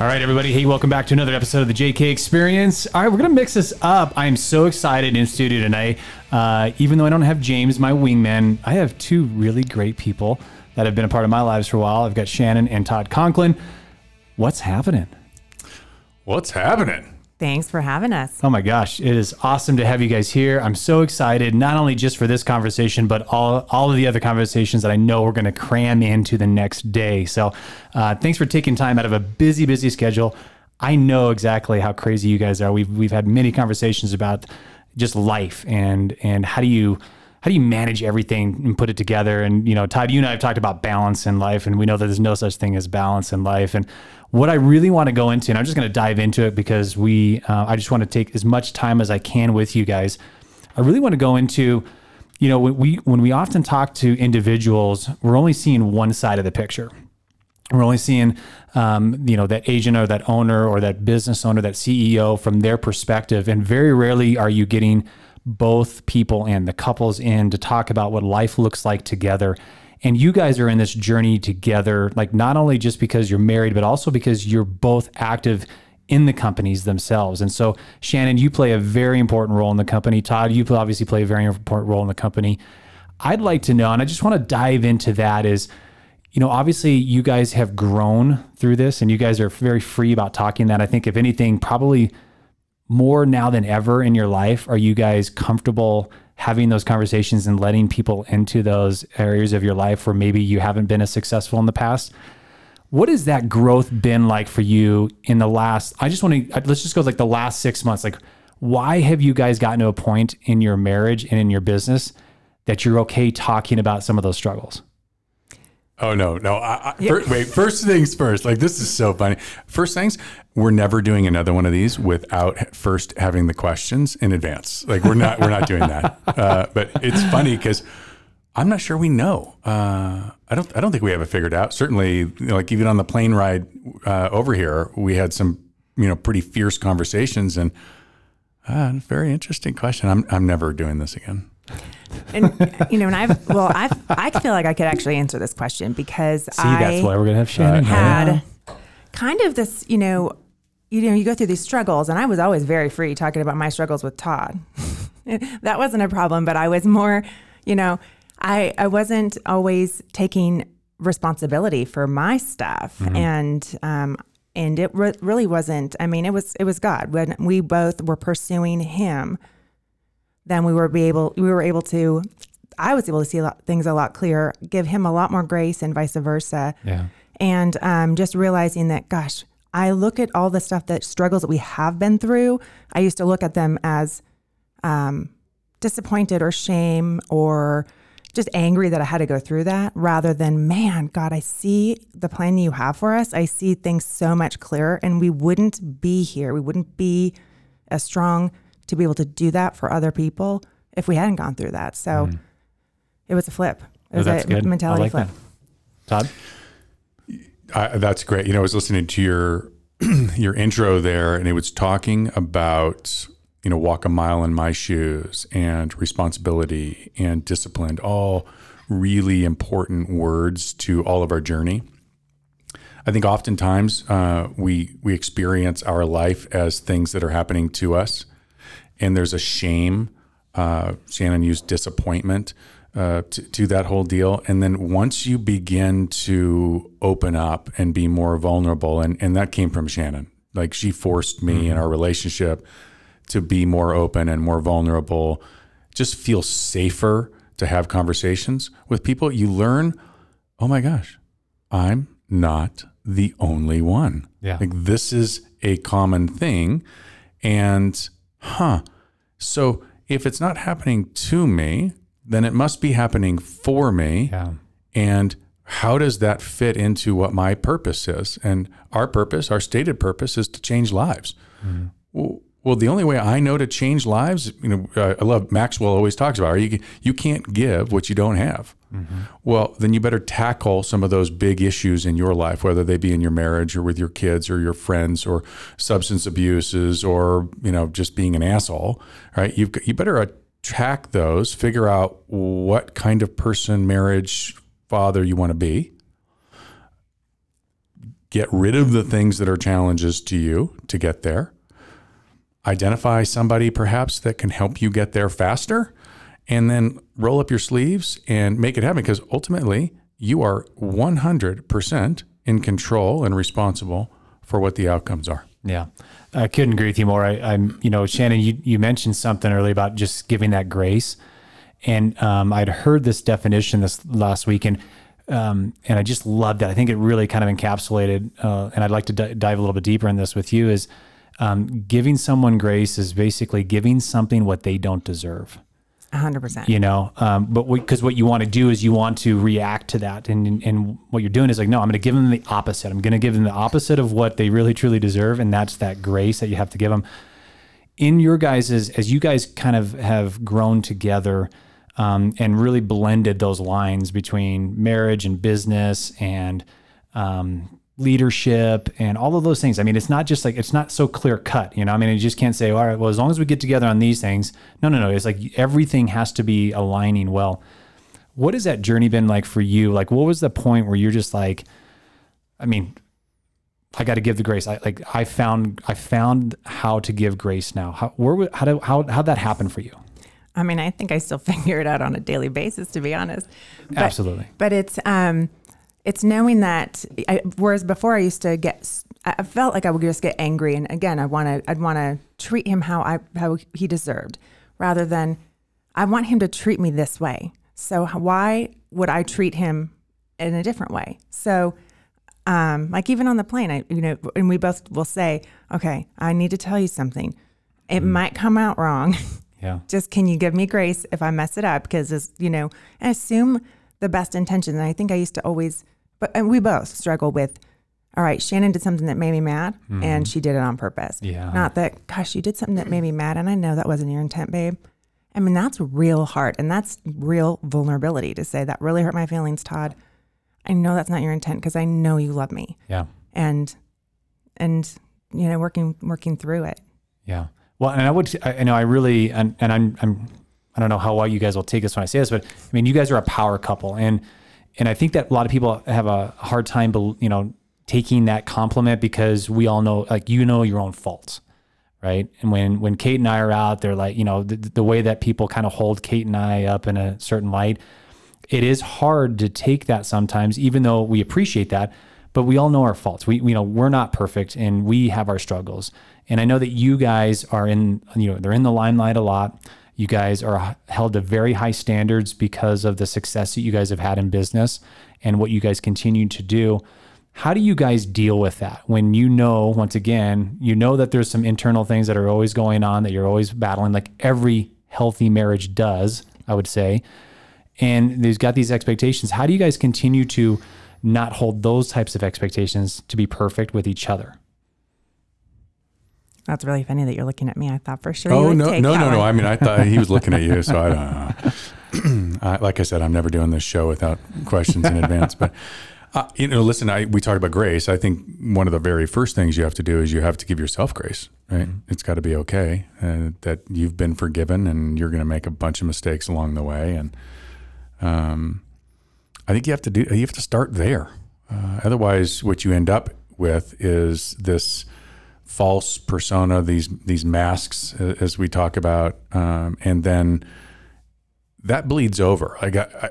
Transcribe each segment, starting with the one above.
All right, everybody. Hey, welcome back to another episode of the JK Experience. All right, we're going to mix this up. I am so excited in studio tonight. Uh, even though I don't have James, my wingman, I have two really great people that have been a part of my lives for a while. I've got Shannon and Todd Conklin. What's happening? What's happening? Thanks for having us. Oh my gosh, it is awesome to have you guys here. I'm so excited, not only just for this conversation, but all, all of the other conversations that I know we're going to cram into the next day. So uh, thanks for taking time out of a busy, busy schedule. I know exactly how crazy you guys are. We've, we've had many conversations about just life and, and how do you, how do you manage everything and put it together? And, you know, Todd, you and I have talked about balance in life, and we know that there's no such thing as balance in life. And what I really want to go into, and I'm just going to dive into it because we, uh, I just want to take as much time as I can with you guys. I really want to go into, you know, when we when we often talk to individuals, we're only seeing one side of the picture. We're only seeing, um, you know, that agent or that owner or that business owner, that CEO from their perspective, and very rarely are you getting both people and the couples in to talk about what life looks like together and you guys are in this journey together, like not only just because you're married, but also because you're both active in the companies themselves. And so, Shannon, you play a very important role in the company. Todd, you obviously play a very important role in the company. I'd like to know, and I just want to dive into that is, you know, obviously you guys have grown through this and you guys are very free about talking that. I think if anything, probably more now than ever in your life, are you guys comfortable having those conversations and letting people into those areas of your life where maybe you haven't been as successful in the past. What has that growth been like for you in the last? I just want to let's just go like the last six months. Like, why have you guys gotten to a point in your marriage and in your business that you're okay talking about some of those struggles? Oh no, no. I, I, first, wait. First things first. Like this is so funny. First things, we're never doing another one of these without first having the questions in advance. Like we're not, we're not doing that. Uh, but it's funny because I'm not sure we know. Uh, I don't, I don't think we have it figured out. Certainly, you know, like even on the plane ride uh, over here, we had some, you know, pretty fierce conversations and. Uh, very interesting question. I'm, I'm never doing this again and you know, and I've well, I've I feel like I could actually answer this question because See, I that's why we're gonna have Shannon. Had kind of this, you know, you know, you go through these struggles, and I was always very free talking about my struggles with Todd. that wasn't a problem, but I was more, you know, I I wasn't always taking responsibility for my stuff, mm-hmm. and um, and it re- really wasn't. I mean, it was it was God when we both were pursuing Him then we were be able we were able to I was able to see a lot, things a lot clearer, give him a lot more grace and vice versa. Yeah. And um, just realizing that, gosh, I look at all the stuff that struggles that we have been through. I used to look at them as um, disappointed or shame or just angry that I had to go through that rather than, man, God, I see the plan you have for us. I see things so much clearer and we wouldn't be here. We wouldn't be as strong to be able to do that for other people if we hadn't gone through that. So mm. it was a flip. It oh, was a good. mentality like flip. That. Todd? I, that's great. You know, I was listening to your your intro there, and it was talking about you know walk a mile in my shoes and responsibility and discipline, all really important words to all of our journey. I think oftentimes uh, we we experience our life as things that are happening to us, and there's a shame. Uh, Shannon used disappointment uh, to, to, that whole deal. And then once you begin to open up and be more vulnerable, and, and that came from Shannon, like she forced me mm-hmm. in our relationship to be more open and more vulnerable, just feel safer to have conversations with people. You learn, oh my gosh, I'm not the only one. Yeah. Like this is a common thing. And huh. So if it's not happening to me, then it must be happening for me. Yeah. And how does that fit into what my purpose is? And our purpose, our stated purpose, is to change lives. Well, well, the only way I know to change lives, you know, uh, I love Maxwell always talks about, you you can't give what you don't have. Mm-hmm. Well, then you better tackle some of those big issues in your life, whether they be in your marriage or with your kids or your friends or substance abuses or you know just being an asshole, right? You you better attack those, figure out what kind of person, marriage, father you want to be. Get rid of the things that are challenges to you to get there identify somebody perhaps that can help you get there faster and then roll up your sleeves and make it happen because ultimately you are 100% in control and responsible for what the outcomes are Yeah, I couldn't agree with you more. I, I'm, you know, Shannon, you, you mentioned something earlier about just giving that grace, and um, I'd heard this definition this last week, and um, and I just loved it. I think it really kind of encapsulated, uh, and I'd like to d- dive a little bit deeper in this with you. Is um, giving someone grace is basically giving something what they don't deserve hundred percent. you know um, but because what you want to do is you want to react to that and and what you're doing is like no i'm going to give them the opposite i'm going to give them the opposite of what they really truly deserve and that's that grace that you have to give them in your guys's as you guys kind of have grown together um, and really blended those lines between marriage and business and um, leadership and all of those things. I mean, it's not just like it's not so clear cut, you know. I mean, you just can't say, all right, well, as long as we get together on these things. No, no, no. It's like everything has to be aligning well. What has that journey been like for you? Like, what was the point where you're just like, I mean, I got to give the grace. I like I found I found how to give grace now. How where how do how how'd that happen for you? I mean, I think I still figure it out on a daily basis, to be honest. But, Absolutely. But it's um, it's knowing that. I, whereas before, I used to get. I felt like I would just get angry, and again, I want to. I'd want to treat him how I how he deserved, rather than I want him to treat me this way. So why would I treat him in a different way? So um, like even on the plane, I you know, and we both will say, okay, I need to tell you something. It might come out wrong. Yeah. Just can you give me grace if I mess it up? Because it's, you know, I assume the best intentions. And I think I used to always, but and we both struggle with. All right, Shannon did something that made me mad, mm-hmm. and she did it on purpose. Yeah. Not that, gosh, you did something that made me mad, and I know that wasn't your intent, babe. I mean, that's real hard, and that's real vulnerability to say that really hurt my feelings, Todd. I know that's not your intent because I know you love me, Yeah. and and you know, working working through it. Yeah. Well, and I would, I, I know I really, and, and I'm, I'm, I don't know how well you guys will take this when I say this, but I mean, you guys are a power couple. And, and I think that a lot of people have a hard time, you know, taking that compliment because we all know, like, you know, your own faults. Right. And when, when Kate and I are out, they're like, you know, the, the way that people kind of hold Kate and I up in a certain light, it is hard to take that sometimes, even though we appreciate that. But we all know our faults. We, you know, we're not perfect, and we have our struggles. And I know that you guys are in, you know, they're in the limelight a lot. You guys are held to very high standards because of the success that you guys have had in business and what you guys continue to do. How do you guys deal with that when you know, once again, you know that there's some internal things that are always going on that you're always battling, like every healthy marriage does, I would say and there's got these expectations. How do you guys continue to not hold those types of expectations to be perfect with each other? That's really funny that you're looking at me. I thought for sure. you Oh would no, take no, that no, no! I mean, I thought he was looking at you, so I don't know. I, like I said, I'm never doing this show without questions in advance. But uh, you know, listen, I, we talked about grace. I think one of the very first things you have to do is you have to give yourself grace. Right? It's got to be okay uh, that you've been forgiven, and you're going to make a bunch of mistakes along the way. And um, I think you have to do. You have to start there. Uh, otherwise, what you end up with is this false persona, these these masks, as we talk about, um, and then that bleeds over. I got, I,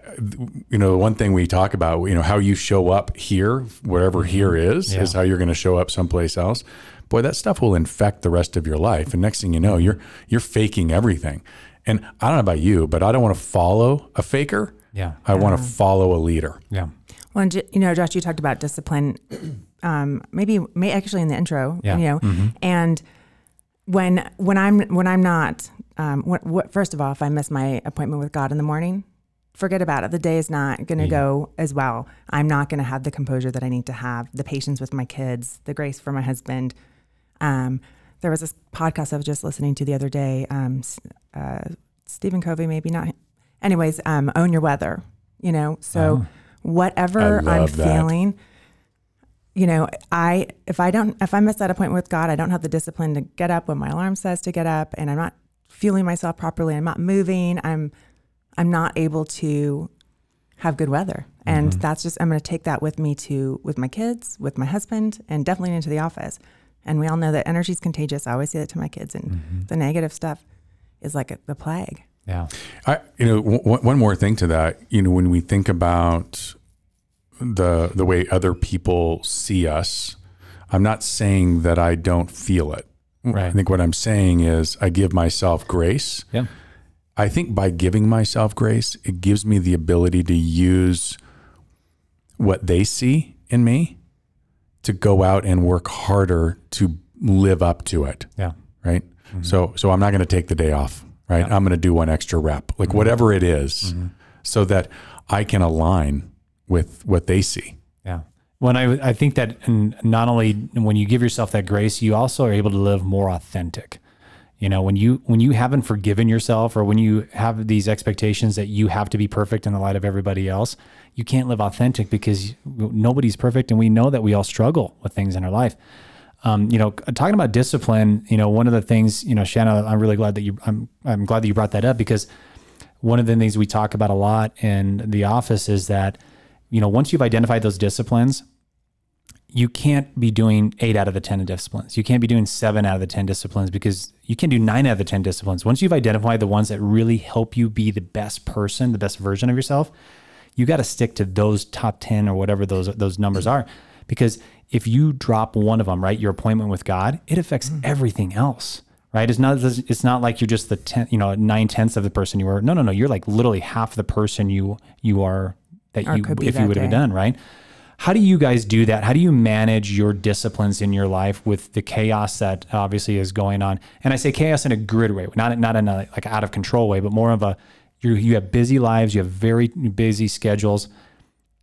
you know, one thing we talk about, you know, how you show up here, wherever mm-hmm. here is, is how you're going to show up someplace else. Boy, that stuff will infect the rest of your life, and next thing you know, mm-hmm. you're you're faking everything. And I don't know about you, but I don't want to follow a faker. Yeah. I want to mm. follow a leader. Yeah. Well, and, you know, Josh, you talked about discipline, um, maybe, may actually in the intro, Yeah. you know, and when when I'm when I'm not, um, what, what first of all, if I miss my appointment with God in the morning, forget about it. The day is not going to go as well. I'm not going to have the composure that I need to have, the patience with my kids, the grace for my husband. Um, there was this podcast I was just listening to the other day. Um, uh, Stephen Covey, maybe not. Anyways, um, own your weather. You know, so whatever I I'm that. feeling, you know, I if I don't if I miss that appointment with God, I don't have the discipline to get up when my alarm says to get up, and I'm not fueling myself properly. I'm not moving. I'm I'm not able to have good weather, and mm-hmm. that's just I'm going to take that with me to with my kids, with my husband, and definitely into the office. And we all know that energy is contagious. I always say that to my kids, and mm-hmm. the negative stuff is like a, the plague. Yeah. I, you know, w- w- one more thing to that. You know, when we think about the the way other people see us, I'm not saying that I don't feel it. Right. I think what I'm saying is I give myself grace. Yeah. I think by giving myself grace, it gives me the ability to use what they see in me to go out and work harder to live up to it Yeah. right? Mm-hmm. So so I'm not going to take the day off, right? I'm going to do one extra rep, like mm-hmm. whatever it is, mm-hmm. so that I can align with what they see. Yeah. When I I think that not only when you give yourself that grace, you also are able to live more authentic. You know, when you when you haven't forgiven yourself or when you have these expectations that you have to be perfect in the light of everybody else, you can't live authentic because nobody's perfect and we know that we all struggle with things in our life. Um, you know, talking about discipline, you know, one of the things, you know, Shannon, I'm really glad that you I'm I'm glad that you brought that up because one of the things we talk about a lot in the office is that you know once you've identified those disciplines you can't be doing eight out of the 10 disciplines. You can't be doing seven out of the 10 disciplines because you can do nine out of the 10 disciplines. Once you've identified the ones that really help you be the best person, the best version of yourself, you got to stick to those top 10 or whatever those, those numbers are. Because if you drop one of them, right, your appointment with God, it affects hmm. everything else. Right. It's not, it's not like you're just the 10, you know, nine tenths of the person you were. No, no, no. You're like literally half the person you, you are that Or you, if you would have done, right? How do you guys do that? How do you manage your disciplines in your life with the chaos that obviously is going on? And I say chaos in a good way, not not in a like out of control way, but more of a you you have busy lives, you have very busy schedules.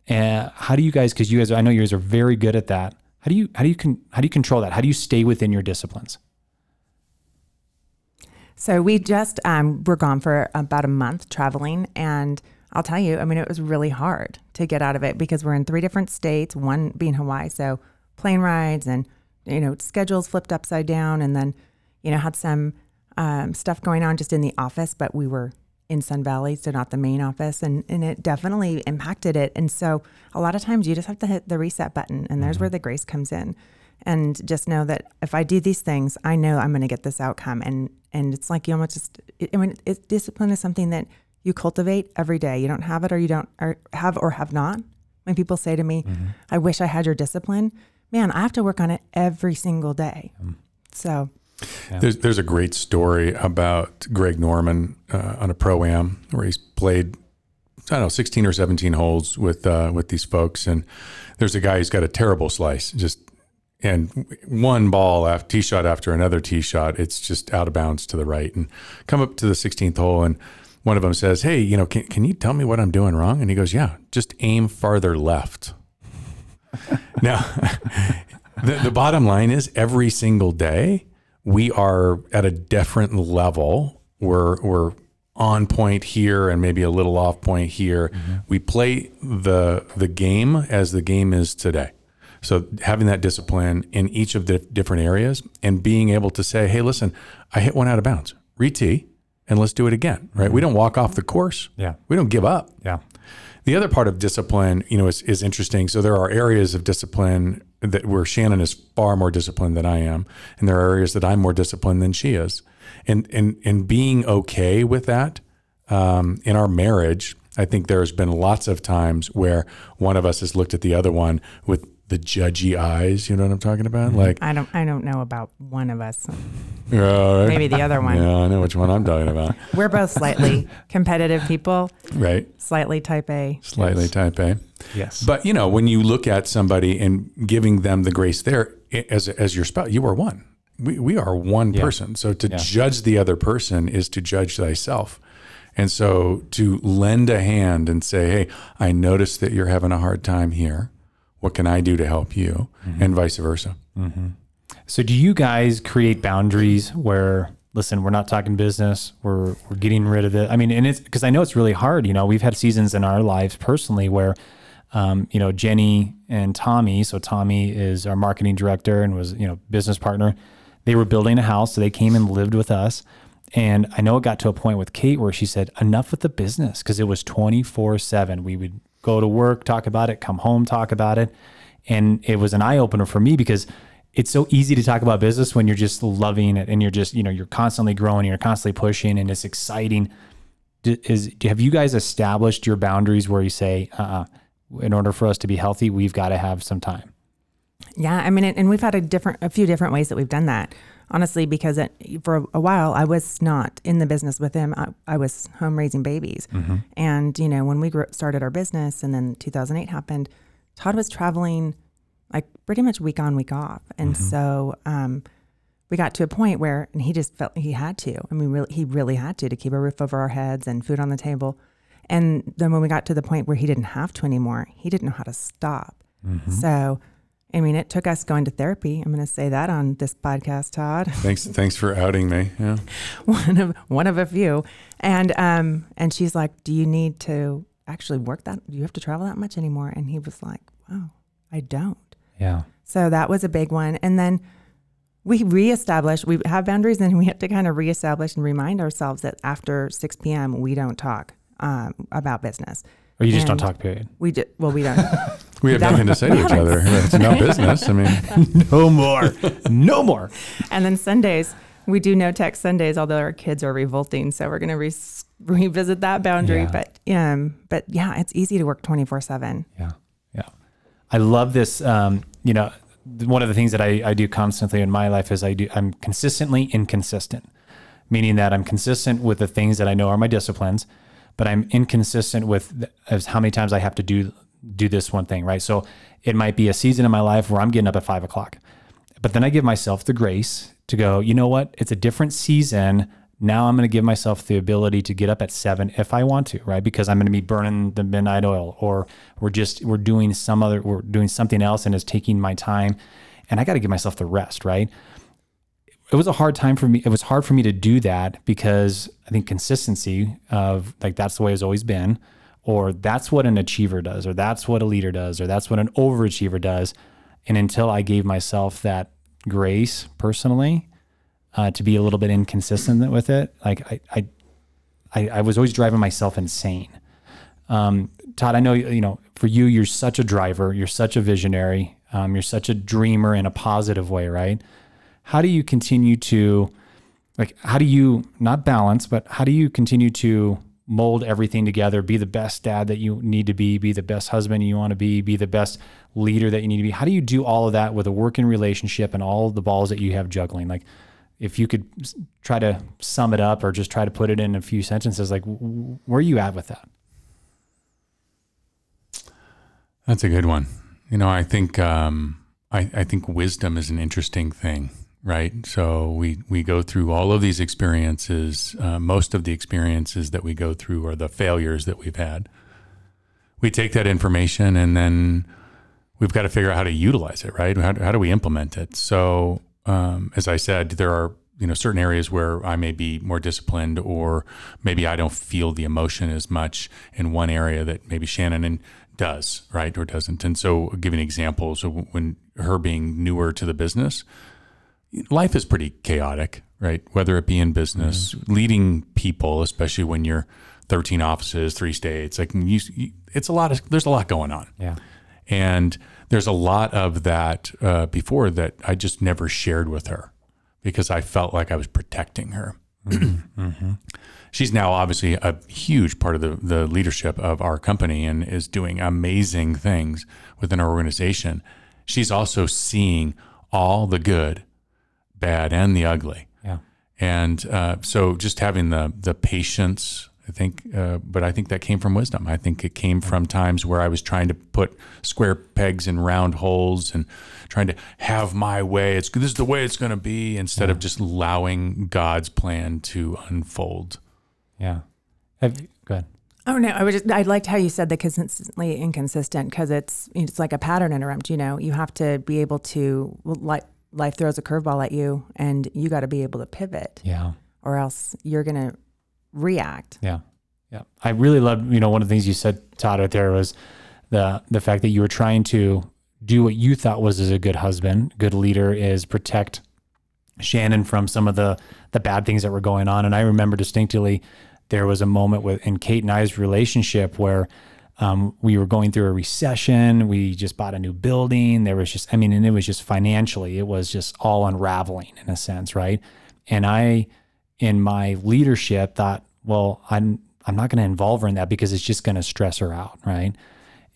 And how do you guys? Because you guys, I know you guys are very good at that. How do you how do you con, how do you control that? How do you stay within your disciplines? So we just um, were gone for about a month traveling, and I'll tell you, I mean, it was really hard to get out of it because we're in three different states, one being Hawaii, so plane rides and you know schedules flipped upside down, and then you know had some um, stuff going on just in the office, but we were in Sun Valley, so not the main office, and and it definitely impacted it. And so a lot of times you just have to hit the reset button, and there's where the grace comes in and just know that if I do these things, I know I'm going to get this outcome. And and it's like you almost just. I mean, it, discipline is something that you cultivate every day. You don't have it, or you don't or have or have not. When people say to me, "I wish I had your discipline," man, I have to work on it every single day. So There's there's a great story about Greg Norman uh, on a pro am where he's played I don't know 16 or 17 holes with uh, with these folks, and there's a guy who's got a terrible slice, just and one ball after tee shot after another tee shot, it's just out of bounds to the right, and come up to the 16th hole and. One of them says, "Hey, you know, can, can you tell me what I'm doing wrong?" And he goes, "Yeah, just aim farther left." now, the, the bottom line is every single day we are at a different level. We're we're on point here and maybe a little off point here. Mm-hmm. We play the the game as the game is today. So having that discipline in each of the different areas and being able to say, "Hey, listen, I hit one out of bounds. Re-tee, and let's do it again." Right? We don't walk off the course. Yeah. We don't give up. Yeah. The other part of discipline, you know, is, is interesting. So there are areas of discipline that where Shannon is far more disciplined than I am, and there are areas that I'm more disciplined than she is, and and and being okay with that um, in our marriage, I think there has been lots of times where one of us has looked at the other one with the judgy eyes. You know what I'm talking about? Mm-hmm. Like, I don't I don't know about one of us. right? Maybe the other one. Yeah, I know which one I'm talking about. We're both slightly competitive people, Right. slightly type A. Slightly type A. Yes. But you know, when you look at somebody and giving them the grace there as as your spouse, you are one. We we are one person. So to Yeah. judge the other person is to judge thyself. And so to lend a hand and say, hey, I notice that you're having a hard time here. What can I do to help you? And vice versa. So do you guys create boundaries where listen, we're not talking business, we're we're getting rid of it. I mean, and it's because I know it's really hard, you know. We've had seasons in our lives personally where um, you know, Jenny and Tommy, so Tommy is our marketing director and was, you know, business partner. They were building a house, so they came and lived with us. And I know it got to a point with Kate where she said, enough with the business because it was 24 7. We would go to work, talk about it, come home, talk about it. And it was an eye opener for me because it's so easy to talk about business when you're just loving it and you're just, you know, you're constantly growing, you're constantly pushing and it's exciting. Is have you guys established your boundaries where you say, uh, uh in order for us to be healthy, we've got to have some time? Yeah, I mean, and we've had a different, a few different ways that we've done that. Honestly, because it, for a while I was not in the business with him. I, I was home raising babies, mm-hmm. and you know, when we grew, started our business, and then 2008 happened, Todd was traveling like pretty much week on, week off, and mm-hmm. so um, we got to a point where, and he just felt he had to. I mean, really, he really had to to keep a roof over our heads and food on the table. And then when we got to the point where he didn't have to anymore, he didn't know how to stop. Mm-hmm. So, I mean, it took us going to therapy. I'm going to say that on this podcast, Todd. Thanks, thanks for outing me. Yeah. one of one of a few. And um, and she's like, "Do you need to actually work that? Do you have to travel that much anymore?" And he was like, "Oh, I don't." Yeah. So that was a big one. And then we reestablished, we have boundaries and we have to kind of reestablish and remind ourselves that after 6 p.m., we don't talk um, about business. Or you just don't talk, period. We did, well, we don't. We have nothing to say to each other. It's no business. I mean, No more. no more. and then Sundays, we do no text Sundays, although our kids are revolting. So we're going to re- revisit that boundary. Yeah. But, um, but yeah, it's easy to work 24 7. Yeah. Yeah. I love this. Um, you know, one of the things that I, I do constantly in my life is I do, I'm consistently inconsistent, meaning that I'm consistent with the things that I know are my disciplines, but I'm inconsistent with th- as how many times I have to do, do this one thing. Right. So it might be a season in my life where I'm getting up at five o'clock, but then I give myself the grace to go, you know what? It's a different season. Now I'm going to give myself the ability to get up at seven if I want to, right? Because I'm going to be burning the midnight oil, or we're just we're doing some other we're doing something else and it's taking my time, and I got to give myself the rest, right? It was a hard time for me. It was hard for me to do that because I think consistency of like that's the way it's always been, or that's what an achiever does, or that's what a leader does, or that's what an overachiever does. And until I gave myself that grace personally, uh, to be a little bit inconsistent with it. Like I, I, I, I was always driving myself insane. Um, Todd, I know you know for you, you're such a driver, you're such a visionary, um, you're such a dreamer in a positive way, right? How do you continue to, like, how do you not balance, but how do you continue to mold everything together, be the best dad that you need to be, be the best husband you want to be, be the best leader that you need to be? How do you do all of that with a working relationship and all the balls that you have juggling? Like, if you could try to sum it up or just try to put it in a few sentences, like where are you at with that? That's a good one. You know, I think um, I, I think wisdom is an interesting thing, right? So we we go through all of these experiences. Uh, most of the experiences that we go through are the failures that we've had. We take that information and then we've got to figure out how to utilize it, right? How, how do we implement it? So, um, as I said, there are you know certain areas where I may be more disciplined, or maybe I don't feel the emotion as much in one area that maybe Shannon and does, right, or doesn't. And so, I'll give an example. So, when her being newer to the business, life is pretty chaotic, right? Whether it be in business, mm-hmm. leading people, especially when you're 13 offices, three states, like you, it's a lot of, there's a lot going on. Yeah. And there's a lot of that uh, before that I just never shared with her because I felt like I was protecting her. Mm-hmm. Mm-hmm. She's now obviously a huge part of the, the leadership of our company and is doing amazing things within our organization. She's also seeing all the good, bad, and the ugly. Yeah. And uh, so just having the the patience, I think, uh, but I think that came from wisdom. I think it came from times where I was trying to put square pegs in round holes and trying to have my way. It's this is the way it's going to be instead of just allowing God's plan to unfold. Yeah. Have, go ahead. Oh no, I was just I liked how you said the consistently inconsistent because it's it's like a pattern interrupt. You know, you have to be able to like life throws a curveball at you, and you got to be able to pivot, Yeah. or else you're gonna react. Yeah. Yeah. I really love, you know, one of the things you said, Todd, right there was the the fact that you were trying to do what you thought was as a good husband, good leader is protect Shannon from some of the the bad things that were going on. And I remember distinctly there was a moment with in Kate and I's relationship where um, we were going through a recession. We just bought a new building. There was just, I mean, and it was just financially, it was just all unraveling in a sense, right? And I, in my leadership, thought, well, I'm I'm not going to involve her in that because it's just going to stress her out, right?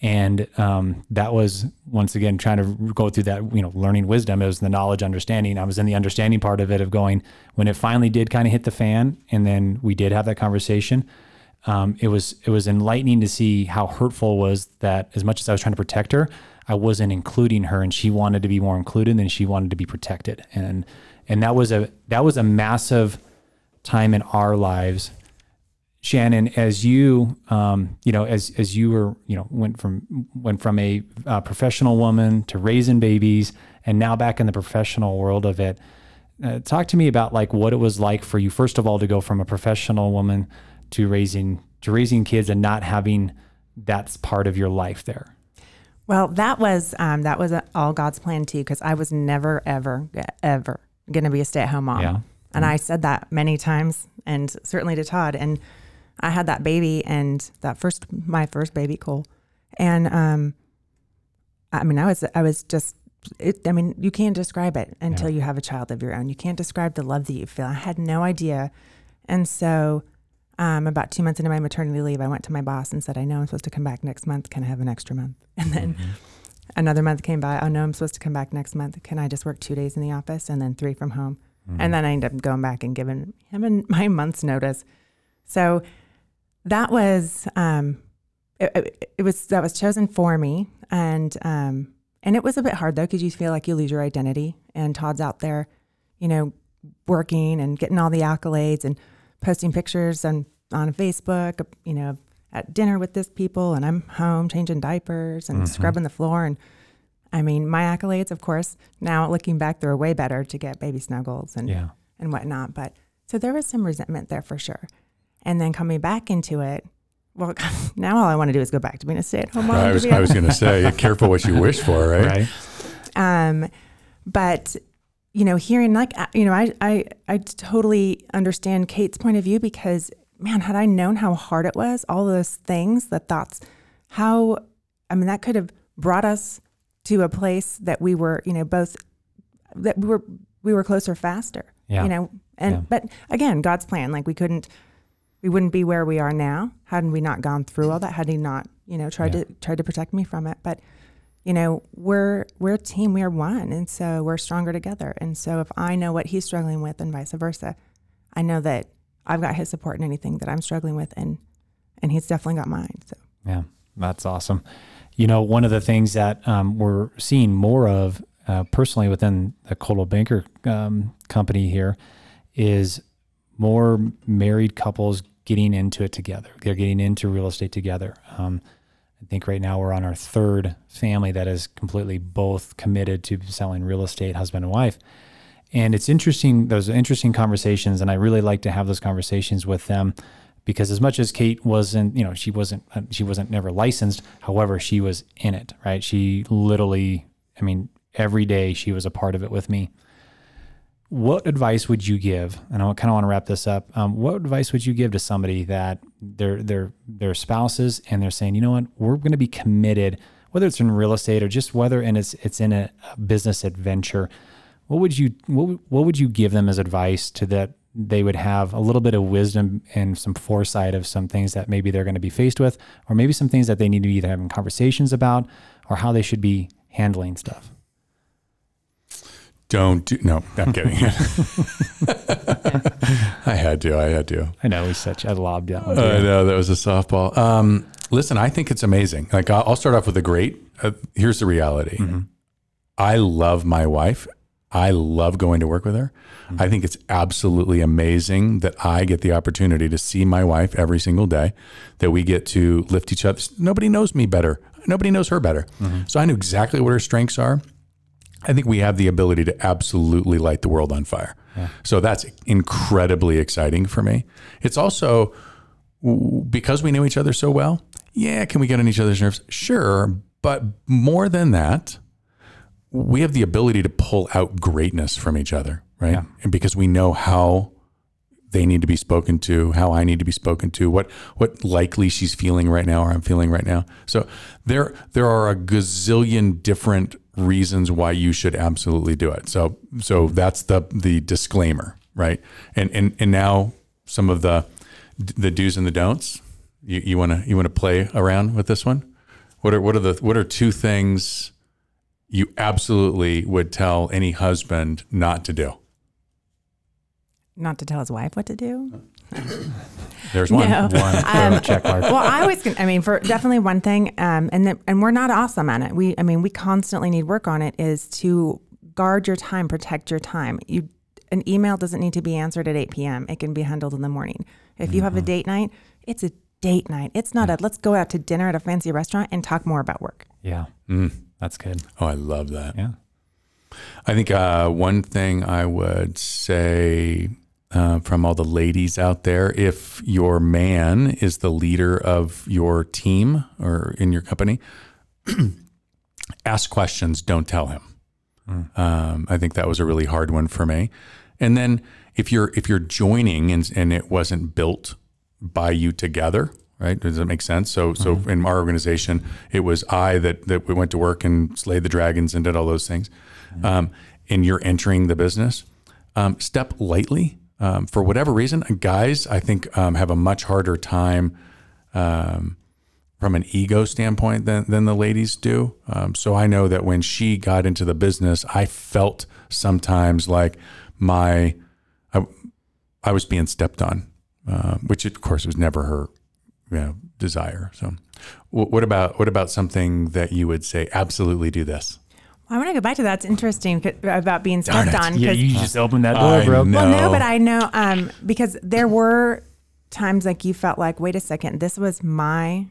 And um, that was once again trying to go through that, you know, learning wisdom. It was the knowledge, understanding. I was in the understanding part of it of going when it finally did kind of hit the fan, and then we did have that conversation. Um, it was it was enlightening to see how hurtful was that. As much as I was trying to protect her, I wasn't including her, and she wanted to be more included than she wanted to be protected. And and that was a that was a massive time in our lives Shannon, as you, um, you know, as as you were, you know, went from went from a uh, professional woman to raising babies, and now back in the professional world of it. Uh, talk to me about like what it was like for you, first of all, to go from a professional woman to raising to raising kids and not having that's part of your life there. Well, that was um, that was all God's plan too, because I was never, ever, ever going to be a stay-at-home mom. Yeah. And I said that many times, and certainly to Todd. And I had that baby, and that first, my first baby, Cole, and um, I mean, I was, I was just, it, I mean, you can't describe it until you have a child of your own. You can't describe the love that you feel. I had no idea, and so. Um, about two months into my maternity leave, I went to my boss and said, I know I'm supposed to come back next month. Can I have an extra month? And then another month came by. Oh, no, I'm supposed to come back next month. Can I just work two days in the office and then three from home? And then I ended up going back and giving him an- my month's notice. So that was, um, it, it, it was, that was chosen for me. And, um, and it was a bit hard though, because you feel like you lose your identity. And Todd's out there, you know, working and getting all the accolades and posting pictures on, on Facebook, you know, at dinner with this people. And I'm home changing diapers and scrubbing the floor. And I mean, my accolades, of course, now looking back, they're way better to get baby snuggles and, Yeah. and whatnot. But so there was some resentment there for sure. And then coming back into it, well, now all I want to do is go back to being a stay at home mom. I was I was going to say, careful what you wish for, right? Right. um, but you know, hearing like you know, I I I totally understand Kate's point of view because man, had I known how hard it was, all those things, the thoughts, how I mean, that could have brought us to a place that we were, you know, both that we were we were closer faster. Yeah. You know, and Yeah. but again, God's plan, like we couldn't we wouldn't be where we are now hadn't we not gone through all that, had he not, you know, tried Yeah. to tried to protect me from it. But you know, we're we're a team, we are one, and so we're stronger together. And so if I know what he's struggling with, and vice versa, I know that I've got his support in anything that I'm struggling with, and and he's definitely got mine. So Yeah, that's awesome. You know, one of the things that um, we're seeing more of uh, personally within the Coldwell Banker um, company here is more married couples getting into it together. They're getting into real estate together. Um, I think right now we're on our third family that is completely both committed to selling real estate, husband and wife. And it's interesting, those interesting conversations. And I really like to have those conversations with them because as much as Kate wasn't, you know, she wasn't, uh, she wasn't never licensed. However, she was in it, right? She literally, I mean, every day she was a part of it with me. What advice would you give? And I kind of want to wrap this up. Um, what advice would you give to somebody that their their they're spouses and they're saying, you know what, we're going to be committed, whether it's in real estate or just whether and it's it's in a, a business adventure. What would you what what would you give them as advice to that they would have a little bit of wisdom and some foresight of some things that maybe they're going to be faced with, or maybe some things that they need to be either having conversations about or how they should be handling stuff. Don't do, no, I'm kidding. I had to, I had to. I know we such I lobbed that one. I too. know that was a softball. Um, listen, I think it's amazing. Like I'll, I'll start off with a great. Uh, here's the reality. I love my wife I love going to work with her. I think it's absolutely amazing that I get the opportunity to see my wife every single day, that we get to lift each other. Nobody knows me better. Nobody knows her better. So I know exactly what her strengths are. I think we have the ability to absolutely light the world on fire. So that's incredibly exciting for me. It's also because we know each other so well. Yeah, can we get on each other's nerves? Sure. But more than that, we have the ability to pull out greatness from each other, right? And because we know how they need to be spoken to, how I need to be spoken to, what what likely she's feeling right now or I'm feeling right now. So there there are a gazillion different reasons why you should absolutely do it. So so that's the the disclaimer, right? And and and now some of the the do's and the don'ts. You you want to you want to play around with this one? What are what are the what are two things you absolutely would tell any husband not to do? Not to tell his wife what to do. There's one. No. One Um, check mark. well, I always, can- I mean, for definitely one thing, um, and then, and we're not awesome at it. We, I mean, we constantly need work on it. Is to guard your time, protect your time. You, an email doesn't need to be answered at 8 p.m. It can be handled in the morning. If you have a date night, it's a date night. It's not a let's go out to dinner at a fancy restaurant and talk more about work. Yeah. That's good. Oh, I love that. Yeah. I think uh, one thing I would say uh, from all the ladies out there, if your man is the leader of your team or in your company, ask questions, don't tell him. Um, I think that was a really hard one for me. And then if you're if you're joining and and it wasn't built by you together, right? Does that make sense? So so in our organization, it was I that that we went to work and slayed the dragons and did all those things. Um, and you're entering the business, um, step lightly. Um, for whatever reason, guys, I think um, have a much harder time um, from an ego standpoint than, than the ladies do. Um, so I know that when she got into the business, I felt sometimes like my, I, I was being stepped on, uh, which of course was never her, you know, desire. So, wh- what about what about something that you would say absolutely do this? I want to go back to that. It's interesting about being stepped on. Yeah, you just opened that door, I bro. know. Well, no, but I know um, because there were times like you felt like, wait a second, this was my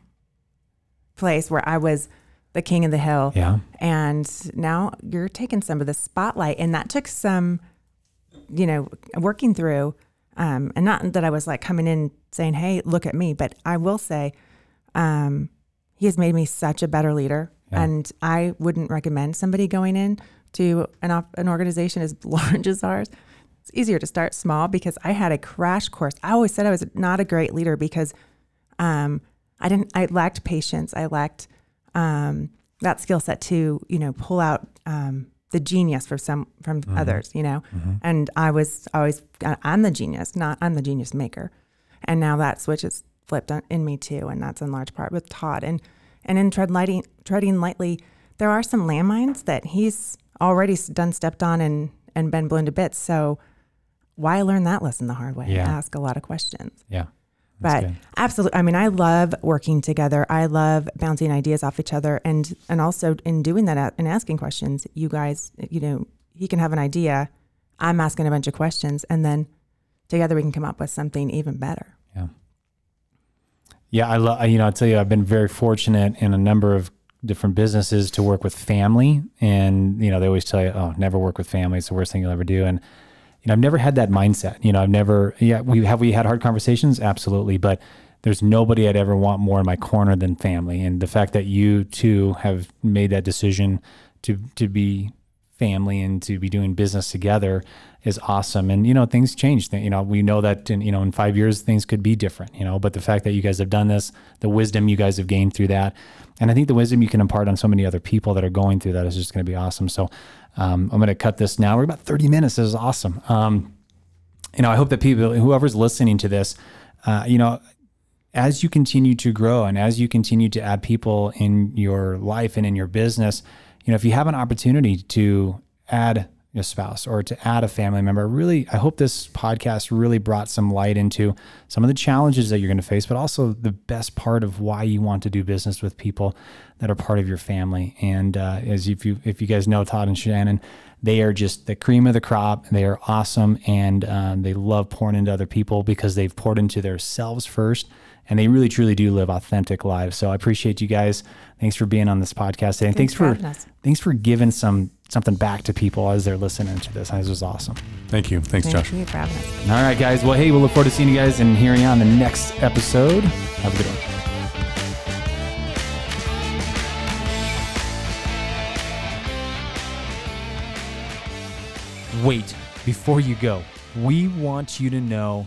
place where I was the king of the hill. Yeah. And now you're taking some of the spotlight. And that took some, you know, working through. Um, and not that I was like coming in saying, hey, look at me, but I will say, um, he has made me such a better leader. And I wouldn't recommend somebody going in to an, op- an organization as large as ours. It's easier to start small because I had a crash course. I always said I was not a great leader because um, I didn't. I lacked patience. I lacked um, that skill set to you know pull out um, the genius from some from others. You know, and I was always I'm the genius, not I'm the genius maker. And now that switch is flipped on, in me too, and that's in large part with Todd. And and in tread lighting, treading lightly, there are some landmines that he's already done stepped on and and been blown to bits. So why learn that lesson the hard way? Yeah. Ask a lot of questions. Yeah. But good. absolutely, I mean, I love working together. I love bouncing ideas off each other, and and also in doing that uh, and asking questions. You guys, you know, he can have an idea. I'm asking a bunch of questions, and then together we can come up with something even better. Yeah, I love. You know, I'll tell you, I've been very fortunate in a number of different businesses to work with family, and you know, they always tell you, "Oh, never work with family; it's the worst thing you'll ever do." And you know, I've never had that mindset. You know, I've never. Yeah, we have we had hard conversations, absolutely, but there's nobody I'd ever want more in my corner than family. And the fact that you two have made that decision to to be family and to be doing business together is awesome. And you know, things change. You know, we know that in you know in five years things could be different. You know, but the fact that you guys have done this, the wisdom you guys have gained through that, and I think the wisdom you can impart on so many other people that are going through that is just going to be awesome. So um, I'm going to cut this now. We're about 30 minutes. This is awesome. Um, you know, I hope that people, whoever's listening to this, uh, you know, as you continue to grow and as you continue to add people in your life and in your business, you know, if you have an opportunity to add your spouse or to add a family member. Really, I hope this podcast really brought some light into some of the challenges that you're going to face, but also the best part of why you want to do business with people that are part of your family. And uh, as if you if you guys know Todd and Shannon, they are just the cream of the crop. They are awesome, and um, they love pouring into other people because they've poured into themselves first and they really truly do live authentic lives. So I appreciate you guys. Thanks for being on this podcast today. And thanks, Thanks for for, us. thanks for giving some something back to people as they're listening to this. This was awesome. Thank you. Thanks, Thank Josh. you for having us. All right, guys. Well, hey, we'll look forward to seeing you guys and hearing you on the next episode. Have a good one. Wait, before you go, we want you to know